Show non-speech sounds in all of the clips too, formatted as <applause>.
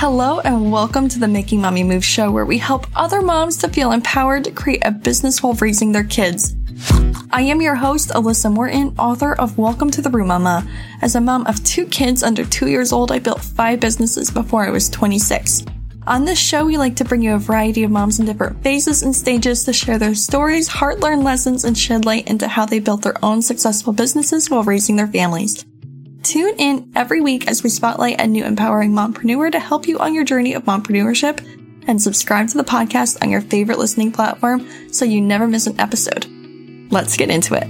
Hello and welcome to the Making Mommy Move show where we help other moms to feel empowered to create a business while raising their kids. I am your host, Alyssa Morton, author of Welcome to the Room Mama. As a mom of two kids under two years old, I built five businesses before I was 26. On this show, we like to bring you a variety of moms in different phases and stages to share their stories, heart learned lessons, and shed light into how they built their own successful businesses while raising their families. Tune in every week as we spotlight a new empowering mompreneur to help you on your journey of mompreneurship and subscribe to the podcast on your favorite listening platform so you never miss an episode. Let's get into it.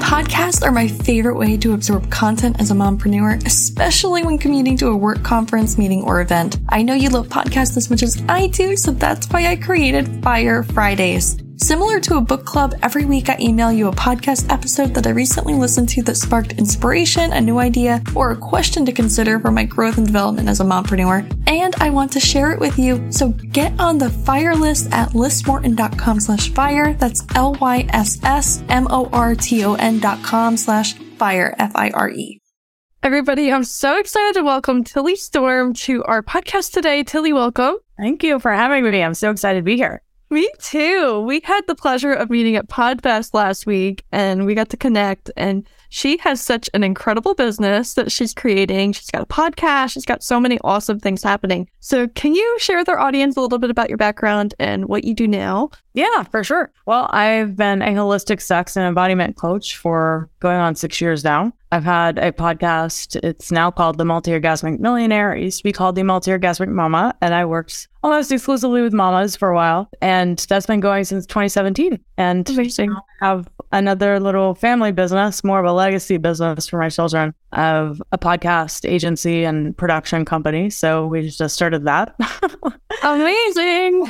Podcasts are my favorite way to absorb content as a mompreneur, especially when commuting to a work conference, meeting, or event. I know you love podcasts as much as I do, so that's why I created Fire Fridays. Similar to a book club, every week I email you a podcast episode that I recently listened to that sparked inspiration, a new idea, or a question to consider for my growth and development as a mompreneur. And I want to share it with you. So get on the fire list at lyssmorton.com slash fire. That's L-Y-S-S-M-O-R-T-O-N dot com slash fire, F-I-R-E. Everybody, I'm so excited to welcome Tilly Storm to our podcast today. Tilly, welcome. Thank you for having me. I'm so excited to be here. Me too. We had the pleasure of meeting at Podfest last week and we got to connect. And she has such an incredible business that she's creating. She's got a podcast, she's got so many awesome things happening. So, can you share with our audience a little bit about your background and what you do now? Yeah, for sure. Well, I've been a holistic sex and embodiment coach for going on six years now. I've had a podcast. It's now called The Multi Orgasmic Millionaire. It used to be called The Multi Orgasmic Mama, and I worked almost exclusively with mamas for a while. And that's been going since 2017. And Amazing. Have another little family business, more of a legacy business for my children of a podcast agency and production company. So we just started that. <laughs> Amazing.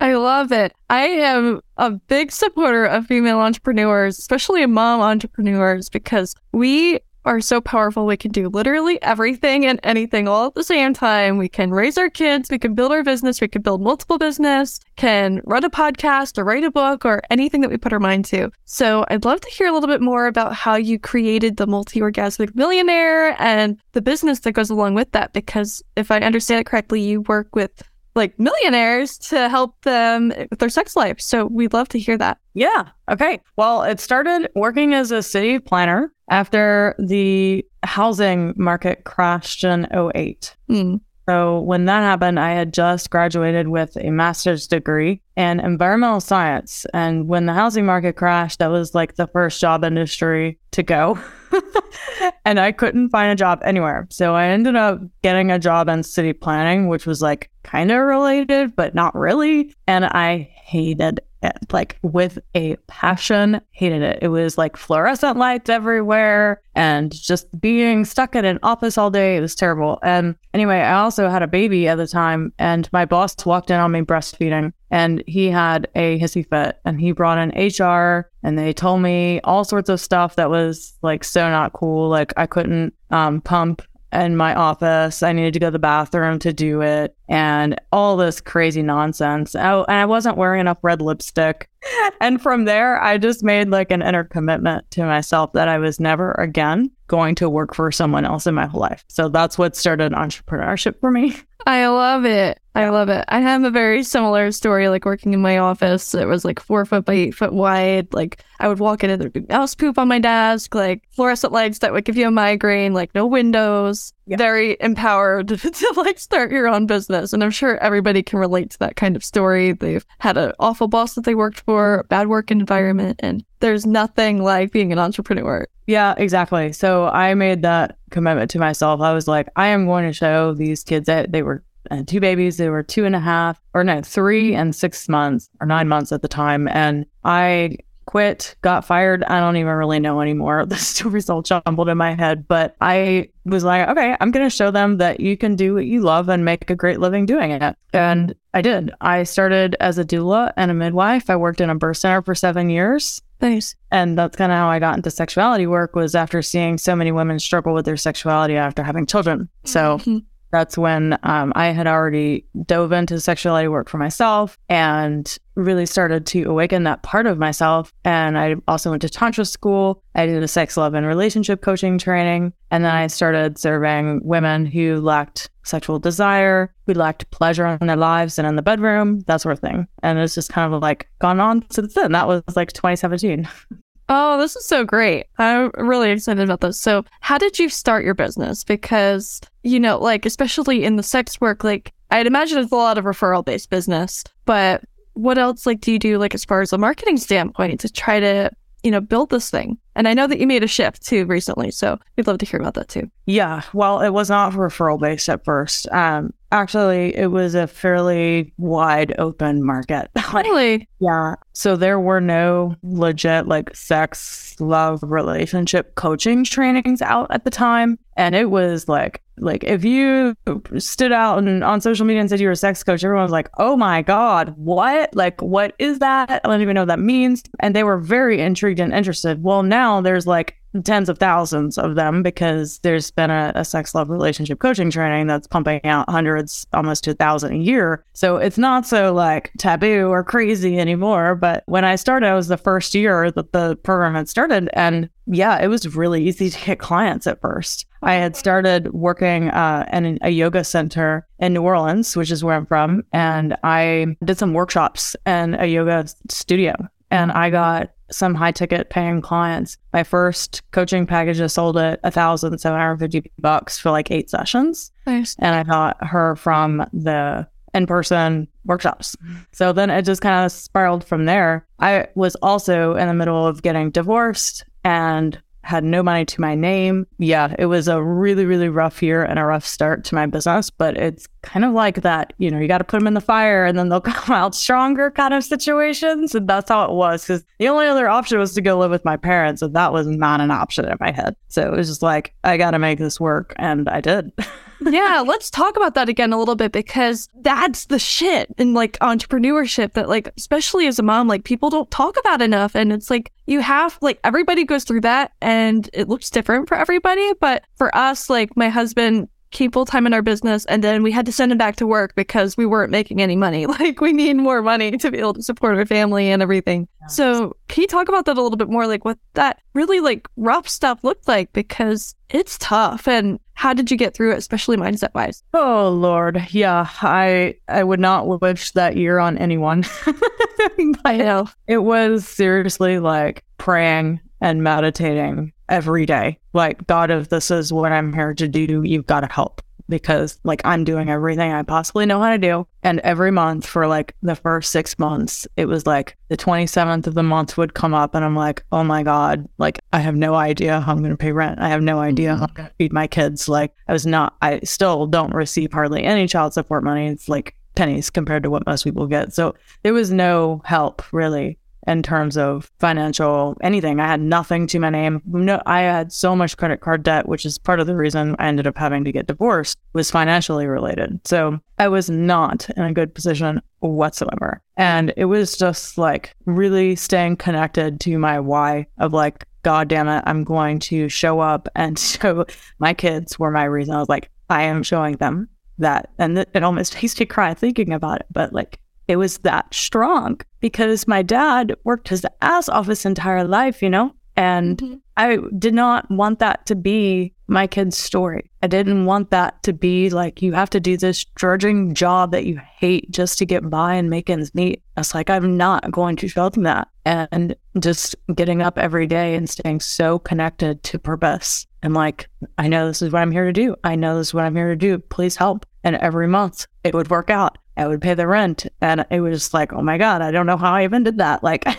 I love it. I am a big supporter of female entrepreneurs, especially mom entrepreneurs, because we are so powerful. We can do literally everything and anything all at the same time. We can raise our kids, we can build our business, we can build multiple business, can run a podcast or write a book or anything that we put our mind to. So I'd love to hear a little bit more about how you created the multi-orgasmic millionaire and the business that goes along with that. Because if I understand it correctly, you work with like millionaires to help them with their sex life. So we'd love to hear that. Yeah. Okay. Well, it started working as a city planner after the housing market crashed in 08. Mm. So when that happened, I had just graduated with a master's degree in environmental science. And when the housing market crashed, that was like the first job industry to go. <laughs> and I couldn't find a job anywhere. So I ended up getting a job in city planning, which was like kind of related, but not really. And I hated it, like with a passion, hated it. It was like fluorescent lights everywhere and just being stuck in an office all day. It was terrible. And anyway, I also had a baby at the time, and my boss walked in on me breastfeeding and he had a hissy fit and he brought in HR and they told me all sorts of stuff that was like so not cool. Like I couldn't um, pump in my office. I needed to go to the bathroom to do it and all this crazy nonsense. I, and I wasn't wearing enough red lipstick. <laughs> And from there, I just made like an inner commitment to myself that I was never again going to work for someone else in my whole life. So that's what started entrepreneurship for me. <laughs> I love it. I love it. I have a very similar story, like working in my office. It was like four foot by eight foot wide. Like I would walk in and there'd be mouse poop on my desk, like fluorescent lights that would give you a migraine, like no windows. Yeah. Very empowered <laughs> to like start your own business. And I'm sure everybody can relate to that kind of story. They've had an awful boss that they worked for, bad work environment, and there's nothing like being an entrepreneur. Yeah, exactly. So I made that commitment to myself. I was like, I am going to show these kids that they were uh, two babies. They were two and a half, or no, three and six months, or nine months at the time. And I quit, got fired. I don't even really know anymore. <laughs> The story's all jumbled in my head, but I was like, okay, I'm going to show them that you can do what you love and make a great living doing it. And I did. I started as a doula and a midwife. I worked in a birth center for seven years. Nice. And that's kind of how I got into sexuality work was after seeing so many women struggle with their sexuality after having children. So Mhm. That's when um, I had already dove into sexuality work for myself and really started to awaken that part of myself. And I also went to Tantra school. I did a sex, love, and relationship coaching training. And then I started serving women who lacked sexual desire, who lacked pleasure in their lives and in the bedroom, that sort of thing. And it's just kind of like gone on since then. That was like 2017. <laughs> Oh, this is so great. I'm really excited about this. So, how did you start your business? Because, you know, like, especially in the sex work, like, I'd imagine it's a lot of referral based business, but what else, like, do you do, like, as far as a marketing standpoint to try to, you know, build this thing? And I know that you made a shift too recently, so we'd love to hear about that too. Yeah, well, it was not referral based at first. Um, actually, it was a fairly wide open market. <laughs> really? Yeah. So there were no legit like sex, love, relationship coaching trainings out at the time, and it was like like if you stood out and on social media and said you were a sex coach, everyone was like, "Oh my god, what? Like, what is that? I don't even know what that means." And they were very intrigued and interested. Well, now now there's like tens of thousands of them because there's been a, a, sex love relationship coaching training that's pumping out hundreds almost to a thousand a year. So it's not so like taboo or crazy anymore. But when i started it was the first year that the program had started. And yeah it was really easy to get clients at first. I had started working uh, in a yoga center in new orleans which is where i'm from. And i did some workshops in a yoga studio and I got some high ticket paying clients. My first coaching package I sold at a thousand seven hundred fifty bucks for like eight sessions. Nice. And I got her from the in person workshops. So then it just kind of spiraled from there. I was also in the middle of getting divorced and had no money to my name. Yeah, it was a really, really rough year and a rough start to my business, but it's kind of like that, you know, you got to put them in the fire and then they'll <laughs> come out stronger kind of situations. And that's how it was because the only other option was to go live with my parents. And that was not an option in my head. So it was just like, I got to make this work. And I did. <laughs> yeah, let's talk about that again a little bit because that's the shit in like entrepreneurship that like especially as a mom like people don't talk about enough and it's like you have like everybody goes through that and it looks different for everybody, but for us like my husband came full time in our business and then we had to send him back to work because we weren't making any money. <laughs> Like we need more money to be able to support our family and everything. So can you talk about that a little bit more? Like what that really like rough stuff looked like because it's tough and how did you get through it, especially mindset wise? Oh Lord. Yeah. I I would not wish that year on anyone. <laughs> I know. It was seriously like praying and meditating every day. Like, God, if this is what I'm here to do, you've got to help because like I'm doing everything I possibly know how to do. And every month for like the first six months, it was like the 27th of the month would come up and I'm like, oh my God, like I have no idea how I'm going to pay rent. I have no idea how I'm going to mm-hmm. feed my kids. Like I was not, I still don't receive hardly any child support money. It's like pennies compared to what most people get. So there was no help really in terms of financial anything. I had nothing to my name. No, I had so much credit card debt, which is part of the reason I ended up having to get divorced was financially related. So I was not in a good position whatsoever. And it was just like really staying connected to my why of like, God damn it, I'm going to show up and <laughs> show my kids were my reason. I was like, I am showing them that. And it almost makes me cry thinking about it. But like, it was that strong because my dad worked his ass off his entire life, you know? And mm-hmm. I did not want that to be my kid's story. I didn't want that to be like, you have to do this drudging job that you hate just to get by and make ends meet. It's like, I'm not going to show them that. And just getting up every day and staying so connected to purpose. And like, I know this is what I'm here to do. I know this is what I'm here to do. Please help. And every month it would work out. I would pay the rent. And it was like, oh my God, I don't know how I even did that. Like, <laughs> I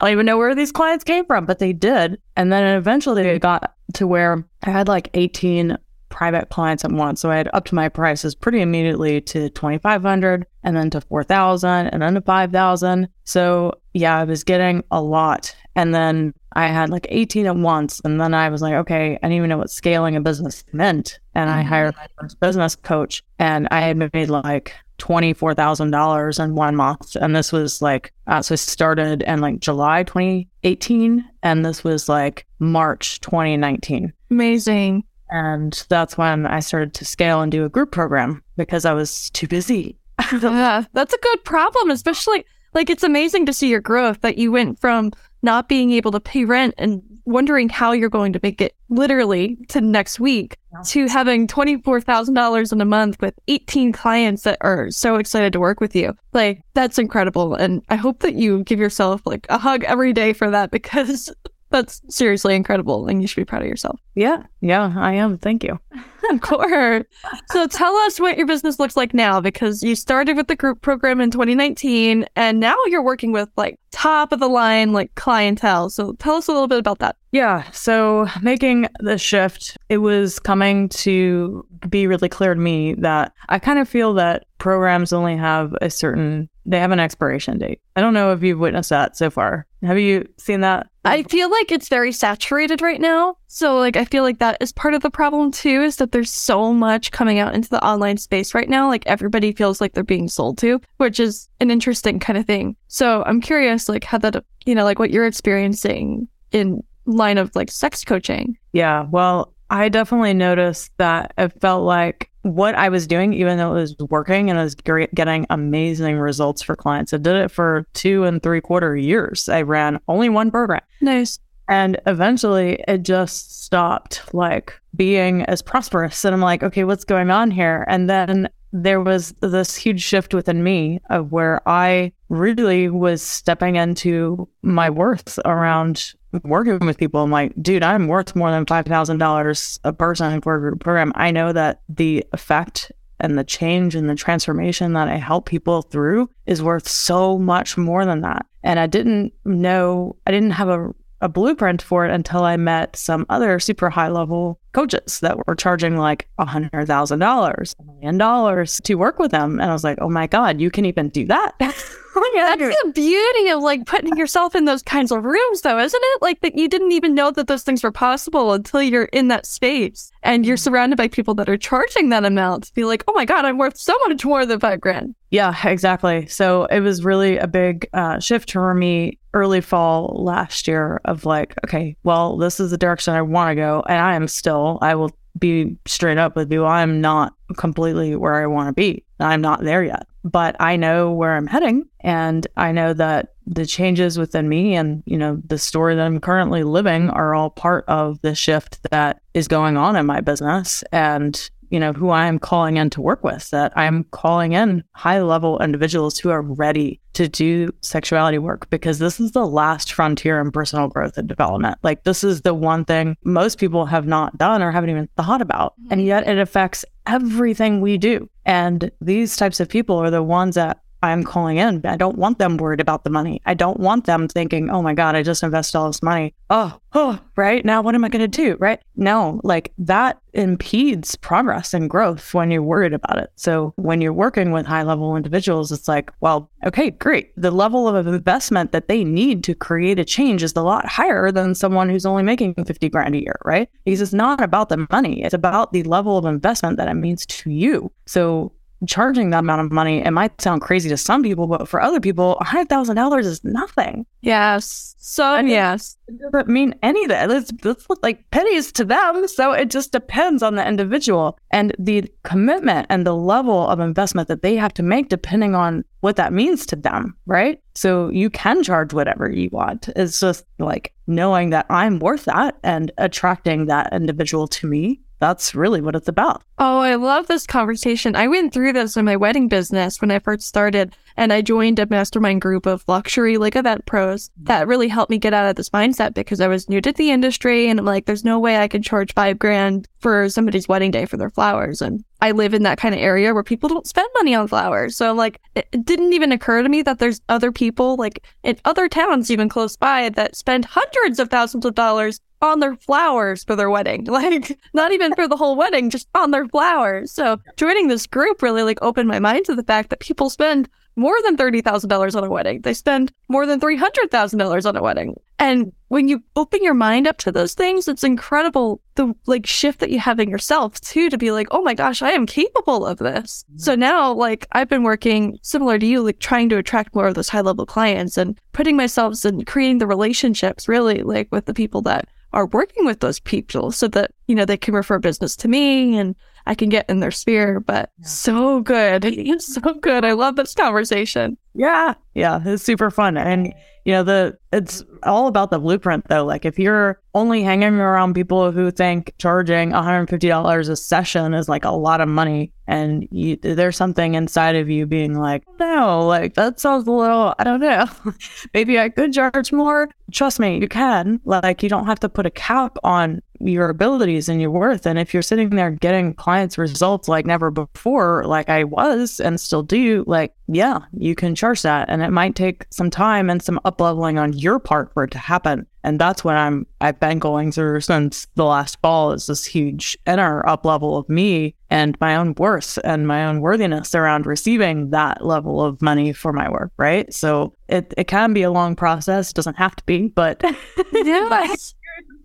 don't even know where these clients came from, but they did. And then eventually it got to where I had like 18 private clients at once. So I had upped my prices pretty immediately to 2500 and then to 4000 and then to 5000. So yeah, I was getting a lot. And then I had like 18 at once. And then I was like, okay, I didn't even know what scaling a business meant. And I mm-hmm. hired my first business coach and I had made like $24,000 in one month. And this was like, uh, so I started in like July 2018. And this was like March 2019. Amazing. And that's when I started to scale and do a group program because I was too busy. <laughs> <laughs> yeah, that's a good problem, especially like it's amazing to see your growth that you went from not being able to pay rent and wondering how you're going to make it literally to next week yeah. to having $24,000 in a month with 18 clients that are so excited to work with you. Like that's incredible. And I hope that you give yourself like a hug every day for that <laughs> because that's seriously incredible and you should be proud of yourself. Yeah. Yeah, I am. Thank you. <laughs> of course. So tell us what your business looks like now because you started with the group program in 2019 and now you're working with like top of the line like clientele. So tell us a little bit about that. Yeah. So making the shift, it was coming to be really clear to me that I kind of feel that programs only have a certain they have an expiration date. I don't know if you've witnessed that so far. Have you seen that? I feel like it's very saturated right now. So like I feel like that is part of the problem too is that there's so much coming out into the online space right now like everybody feels like they're being sold to, which is an interesting kind of thing. So I'm curious like how that you know like what you're experiencing in line of like sex coaching. Yeah, well, I definitely noticed that it felt like what I was doing, even though it was working and I was getting amazing results for clients. I did it for two and three quarter years. I ran only one program. Nice. And eventually it just stopped like being as prosperous. And I'm like, okay, what's going on here? And then there was this huge shift within me of where I really was stepping into my worth around working with people, I'm like, dude, I'm worth more than $5,000 a person for a group program. I know that the effect and the change and the transformation that I help people through is worth so much more than that. And I didn't know, I didn't have a, a blueprint for it until I met some other super high level coaches that were charging like a hundred thousand dollars, a million dollars to work with them. And I was like, oh my God, you can even do that. <laughs> <laughs> That's the beauty of like putting yourself in those kinds of rooms, though, isn't it? Like that you didn't even know that those things were possible until you're in that space and you're mm-hmm. surrounded by people that are charging that amount to be like, oh my God, I'm worth so much more than five grand. Yeah, exactly. So it was really a big uh, shift for me early fall last year of like, okay, well, this is the direction I want to go. And I am still, I will be straight up with you. I'm not completely where I want to be. I'm not there yet but I know where I'm heading and I know that the changes within me and, you know, the story that I'm currently living are all part of the shift that is going on in my business and, you know, who I am calling in to work with, that I'm calling in high level individuals who are ready to do sexuality work because this is the last frontier in personal growth and development. Like, this is the one thing most people have not done or haven't even thought about. And mm-hmm. yet it affects everything we do. And these types of people are the ones that I'm calling in. I don't want them worried about the money. I don't want them thinking, oh my God, I just invested all this money. Oh, oh, right. Now what am I going to do? Right. No, like that impedes progress and growth when you're worried about it. So when you're working with high level individuals, it's like, well, okay, great. The level of investment that they need to create a change is a lot higher than someone who's only making 50 grand a year, right? Because it's not about the money. It's about the level of investment that it means to you. So charging that amount of money, it might sound crazy to some people, but for other people, $100,000 is nothing. Yes. So, yes. It doesn't mean anything. It's, it's like pennies to them. So it just depends on the individual and the commitment and the level of investment that they have to make depending on what that means to them, right? So you can charge whatever you want. It's just like knowing that I'm worth that and attracting that individual to me that's really what it's about. Oh, I love this conversation. I went through this in my wedding business when I first started, and I joined a mastermind group of luxury like event pros that really helped me get out of this mindset because I was new to the industry and I'm like, there's no way I can charge five grand for somebody's wedding day for their flowers. And I live in that kind of area where people don't spend money on flowers. So like it didn't even occur to me that there's other people like in other towns even close by that spend hundreds of thousands of dollars on their flowers for their wedding. <laughs> Like not even for the whole wedding, just on their flowers. So joining this group really like opened my mind to the fact that people spend more than $30,000 on a wedding. They spend more than $300,000 on a wedding. And when you open your mind up to those things, it's incredible the like shift that you have in yourself too to be like, oh my gosh, I am capable of this. Mm-hmm. So now, like, I've been working similar to you, like trying to attract more of those high level clients and putting myself and creating the relationships really like with the people that are working with those people so that you know, they can refer business to me and I can get in their sphere. But yeah. so good. <laughs> It's so good. I love this conversation. Yeah. Yeah. It's super fun. And, you know, the it's all about the blueprint though. Like if you're only hanging around people who think charging $150 a session is like a lot of money and you, there's something inside of you being like, no, like that sounds a little, I don't know. <laughs> Maybe I could charge more. Trust me, you can. Like you don't have to put a cap on your abilities and your worth. And if you're sitting there getting clients results like never before, like I was and still do, like, yeah, you can charge that. And it might take some time and some up leveling on your part for it to happen. And that's what I'm I've been going through since the last fall is this huge inner up level of me and my own worth and my own worthiness around receiving that level of money for my work, right? So it, it can be a long process, It doesn't have to be, but <laughs> yeah.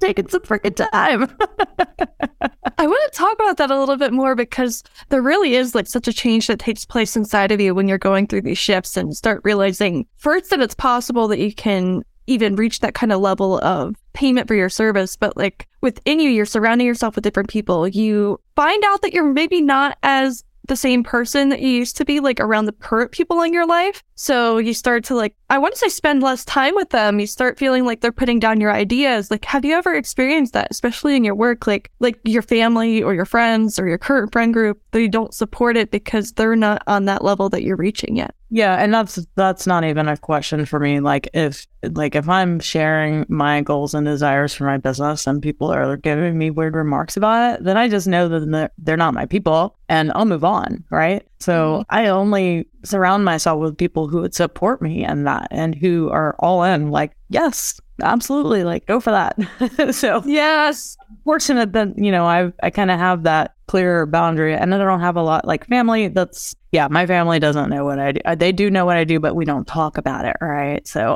Taking some freaking time. I want to talk about that a little bit more because there really is like such a change that takes place inside of you when you're going through these shifts and start realizing first that it's possible that you can even reach that kind of level of payment for your service, but like within you, you're surrounding yourself with different people. You find out that you're maybe not as the same person that you used to be like around the current people in your life. So you start to like, I want to say spend less time with them. You start feeling like they're putting down your ideas. Like, have you ever experienced that, especially in your work? Like, like your family or your friends or your current friend group, they don't support it because they're not on that level that you're reaching yet. Yeah, and that's that's not even a question for me. Like if like if I'm sharing my goals and desires for my business and people are giving me weird remarks about it, then I just know that they're not my people and I'll move on, right? So mm-hmm. I only surround myself with people who would support me in that and who are all in like, yes, absolutely, like go for that. <laughs> so yes, fortunate that, you know, I I kind of have that clear boundary and I don't have a lot like family that's yeah, my family doesn't know what I do. Uh, they do know what I do, but we don't talk about it, right? So.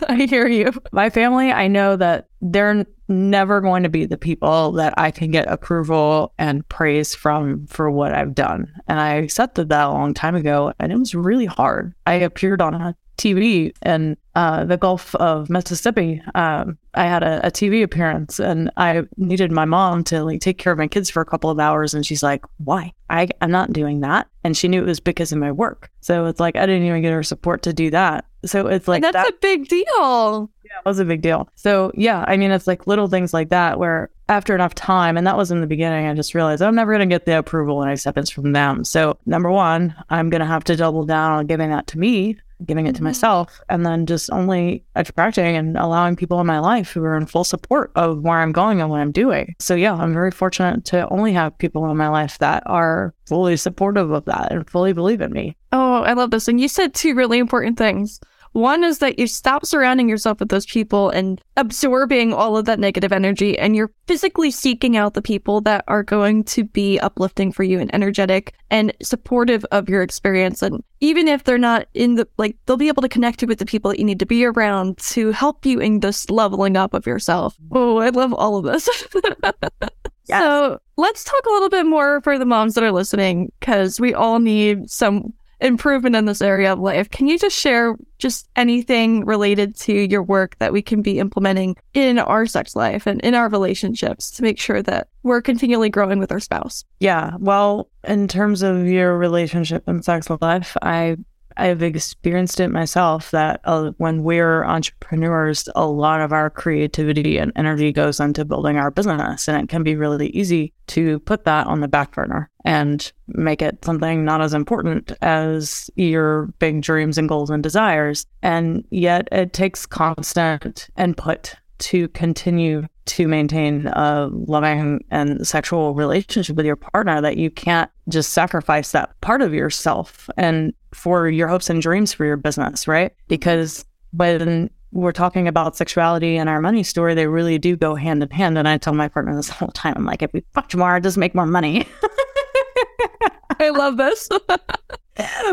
<laughs> I hear you. My family, I know that they're never going to be the people that I can get approval and praise from for what I've done. And I accepted that a long time ago, and it was really hard. I appeared on a TV in uh, the Gulf of Mississippi. Um, I had a, a, TV appearance and I needed my mom to like take care of my kids for a couple of hours. And she's like, why? I, I'm not doing that. And she knew it was because of my work. So it's like, I didn't even get her support to do that. So it's like, and that's that, a big deal. Yeah, it was a big deal. So yeah, I mean, it's like little things like that where after enough time, and that was in the beginning, I just realized I'm never going to get the approval and acceptance from them. So number one, I'm going to have to double down on giving that to me giving it to mm-hmm. myself and then just only attracting and allowing people in my life who are in full support of where I'm going and what I'm doing. So yeah, I'm very fortunate to only have people in my life that are fully supportive of that and fully believe in me. Oh, I love this. And you said two really important things. One is that you stop surrounding yourself with those people and absorbing all of that negative energy, and you're physically seeking out the people that are going to be uplifting for you and energetic and supportive of your experience. And even if they're not in the, like, they'll be able to connect you with the people that you need to be around to help you in this leveling up of yourself. Oh, I love all of this. <laughs> yes. So let's talk a little bit more for the moms that are listening, because we all need some improvement in this area of life. Can you just share just anything related to your work that we can be implementing in our sex life and in our relationships to make sure that we're continually growing with our spouse? Yeah. Well, in terms of your relationship and sex life, I I've experienced it myself that uh, when we're entrepreneurs, a lot of our creativity and energy goes into building our business. And it can be really easy to put that on the back burner and make it something not as important as your big dreams and goals and desires. And yet it takes constant input to continue to maintain a loving and sexual relationship with your partner that you can't just sacrifice that part of yourself and for your hopes and dreams for your business, right? Because when we're talking about sexuality and our money story, they really do go hand in hand. And I tell my partner this <laughs> whole time, I'm like, if we fuck tomorrow, just make more money. <laughs> I love this. <laughs>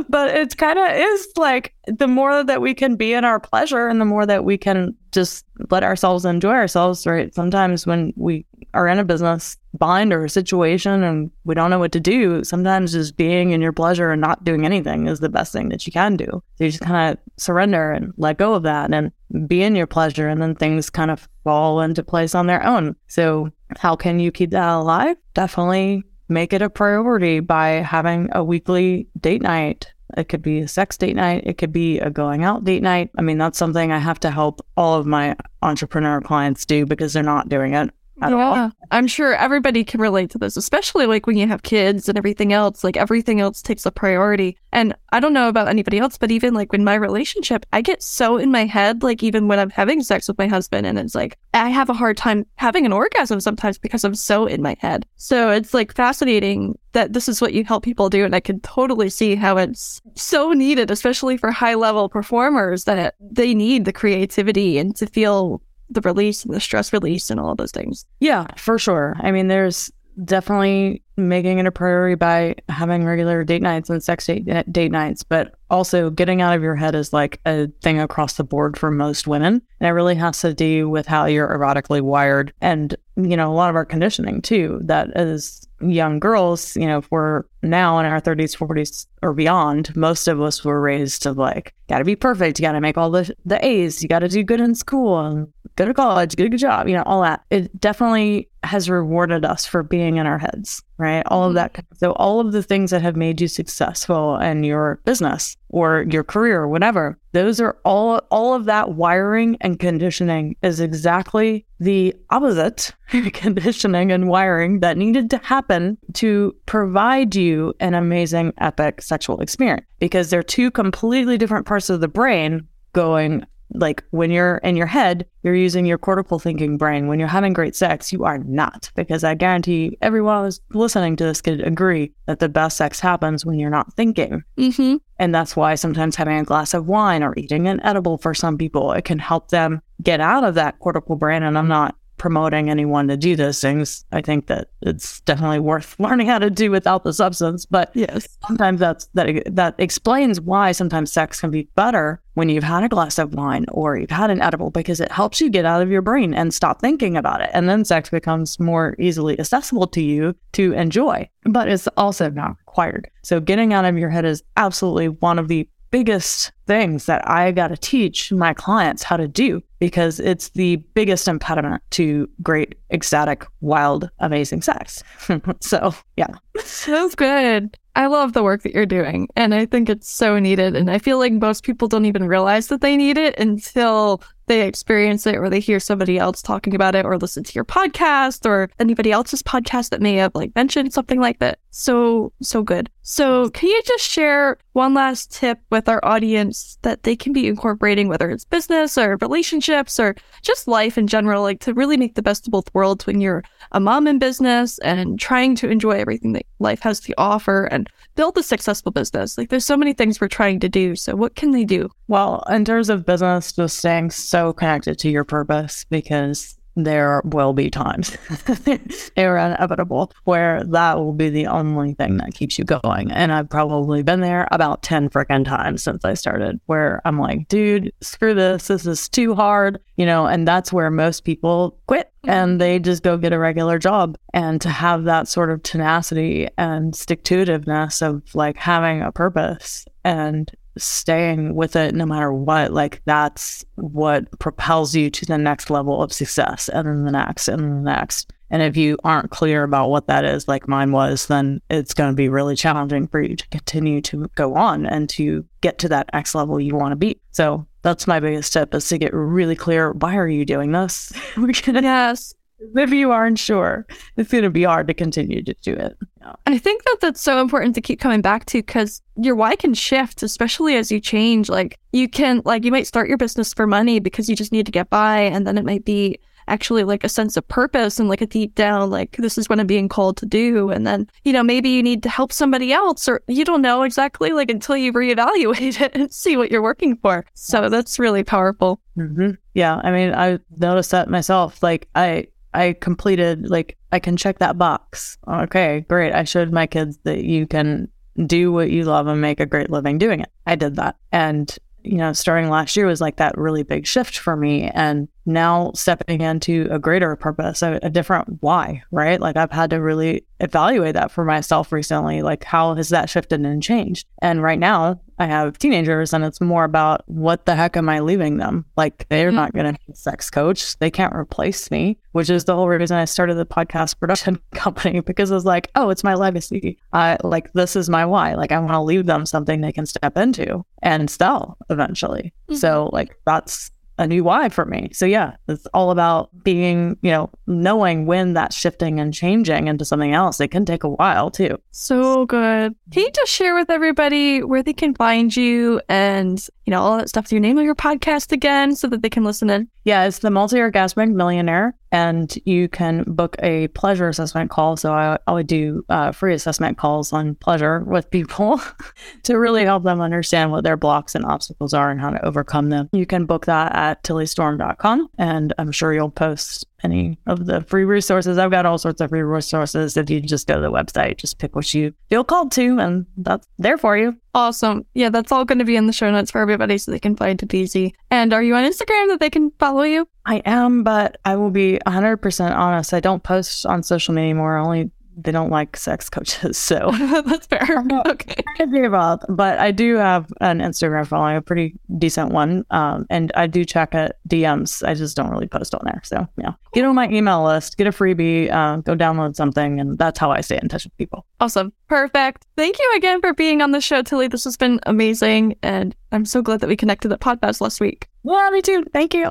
but it's kind of is like the more that we can be in our pleasure and the more that we can just let ourselves enjoy ourselves, right? Sometimes when we are in a business bind or a situation and we don't know what to do, sometimes just being in your pleasure and not doing anything is the best thing that you can do. So you just kind of surrender and let go of that and be in your pleasure and then things kind of fall into place on their own. So how can you keep that alive? Definitely make it a priority by having a weekly date night. It could be a sex date night. It could be a going out date night. I mean, that's something I have to help all of my entrepreneur clients do because they're not doing it yeah, I'm sure everybody can relate to this, especially like when you have kids and everything else. Like everything else takes a priority. And I don't know about anybody else, but even like in my relationship, I get so in my head, like even when I'm having sex with my husband, and it's like I have a hard time having an orgasm sometimes because I'm so in my head. So it's like fascinating that this is what you help people do. And I can totally see how it's so needed, especially for high level performers that they need the creativity and to feel the release and the stress release and all those things. Yeah, for sure. I mean, there's definitely making it a priority by having regular date nights and sex date, eh, date nights, but also getting out of your head is like a thing across the board for most women. And it really has to do with how you're erotically wired and, you know, a lot of our conditioning too, that is young girls, you know, if we're now in our 30s, 40s, or beyond, most of us were raised to like, gotta be perfect. You gotta make all the, the A's. You gotta do good in school and go to college, get a good job, you know, all that. It definitely has rewarded us for being in our heads, right? All of that. Mm-hmm. So, all of the things that have made you successful in your business or your career or whatever, those are all, all of that wiring and conditioning is exactly the opposite <laughs> conditioning and wiring that needed to happen to provide you an amazing, epic sexual experience because they're two completely different parts of the brain going like when you're in your head, you're using your cortical thinking brain. When you're having great sex, you are not, because I guarantee everyone who's listening to this could agree that the best sex happens when you're not thinking. Mm-hmm. And that's why sometimes having a glass of wine or eating an edible for some people, it can help them get out of that cortical brain. And I'm not promoting anyone to do those things. I think that it's definitely worth <laughs> learning how to do without the substance. But yes, sometimes that's that that explains why sometimes sex can be better when you've had a glass of wine or you've had an edible because it helps you get out of your brain and stop thinking about it. And then sex becomes more easily accessible to you to enjoy. But it's also not required. So getting out of your head is absolutely one of the biggest things that I got to teach my clients how to do because it's the biggest impediment to great, ecstatic, wild, amazing sex. <laughs> so, yeah. Sounds good. I love the work that you're doing, and I think it's so needed. And I feel like most people don't even realize that they need it until they experience it or they hear somebody else talking about it or listen to your podcast or anybody else's podcast that may have like mentioned something like that. So, so good. So, can you just share one last tip with our audience that they can be incorporating, whether it's business or relationships or just life in general, like to really make the best of both worlds when you're a mom in business and trying to enjoy everything that life has to offer and build a successful business? Like, there's so many things we're trying to do. So, what can they do? Well, in terms of business, just staying so connected to your purpose because there will be times <laughs> they're inevitable where that will be the only thing that keeps you going. And I've probably been there about 10 freaking times since I started where I'm like, dude, screw this. This is too hard, you know, and that's where most people quit and mm-hmm. they just go get a regular job. And to have that sort of tenacity and stick to itiveness of like having a purpose and staying with it no matter what, like that's what propels you to the next level of success and then the next and the next. And if you aren't clear about what that is, like mine was, then it's going to be really challenging for you to continue to go on and to get to that next level you want to be. So that's my biggest tip is to get really clear. Why are you doing this? <laughs> yes if you aren't sure, it's going to be hard to continue to do it. Yeah. I think that that's so important to keep coming back to because your why can shift, especially as you change. Like you can, like you might start your business for money because you just need to get by, and then it might be actually like a sense of purpose and like a deep down like this is what I'm being called to do and then you know maybe you need to help somebody else or you don't know exactly like until you reevaluate <laughs> it and see what you're working for so that's really powerful mm-hmm. yeah I mean I noticed that myself like I I completed, like, I can check that box. Okay, great. I showed my kids that you can do what you love and make a great living doing it. I did that. And, you know, starting last year was like that really big shift for me. And now stepping into a greater purpose, a, a different why, right? Like I've had to really evaluate that for myself recently. Like, how has that shifted and changed? And right now, I have teenagers and it's more about what the heck am I leaving them? Like they're mm-hmm. not going to a sex coach. They can't replace me, which is the whole reason I started the podcast production <laughs> company because it was like, oh, it's my legacy. I like this is my why. Like I want to leave them something they can step into and sell eventually. Mm-hmm. So like that's a new why for me. So yeah, it's all about being, you know, knowing when that's shifting and changing into something else. It can take a while too. So good. Can you just share with everybody where they can find you and, you know, all that stuff, your name of your podcast again so that they can listen in? Yeah, it's the multi orgasmic millionaire and you can book a pleasure assessment call. So I, I would do uh, free assessment calls on pleasure with people <laughs> to really help them understand what their blocks and obstacles are and how to overcome them. You can book that at tillystorm.com, and I'm sure you'll post any of the free resources. I've got all sorts of free resources. If you just go to the website, just pick what you feel called to, and that's there for you. Awesome. Yeah, that's all going to be in the show notes for everybody so they can find it easy. And are you on Instagram that they can follow you? I am, but I will be 100% honest. I don't post on social media anymore. I only they don't like sex <laughs> coaches. So <laughs> that's fair. <laughs> okay. Could be involved, but I do have an Instagram following, a pretty decent one. Um, and I do check at DMs. I just don't really post on there. So yeah, get on my email list, get a freebie, uh, go download something. And that's how I stay in touch with people. Awesome. Perfect. Thank you again for being on the show, Tilly. This has been amazing. And I'm so glad that we connected at Podfest last week. Yeah, me too. Thank you.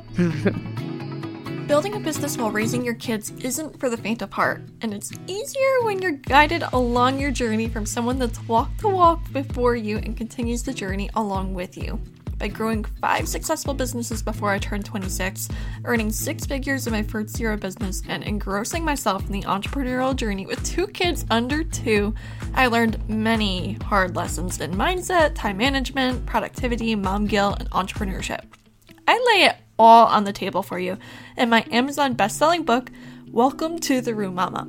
Building a business while raising your kids isn't for the faint of heart, and it's easier when you're guided along your journey from someone that's walked the walk before you and continues the journey along with you. By growing five successful businesses before I turned 26, earning six figures in my first year of business, and engrossing myself in the entrepreneurial journey with two kids under two, I learned many hard lessons in mindset, time management, productivity, mom guilt, and entrepreneurship. I lay it all on the table for you in my Amazon best-selling book, Welcome to the Room Mama.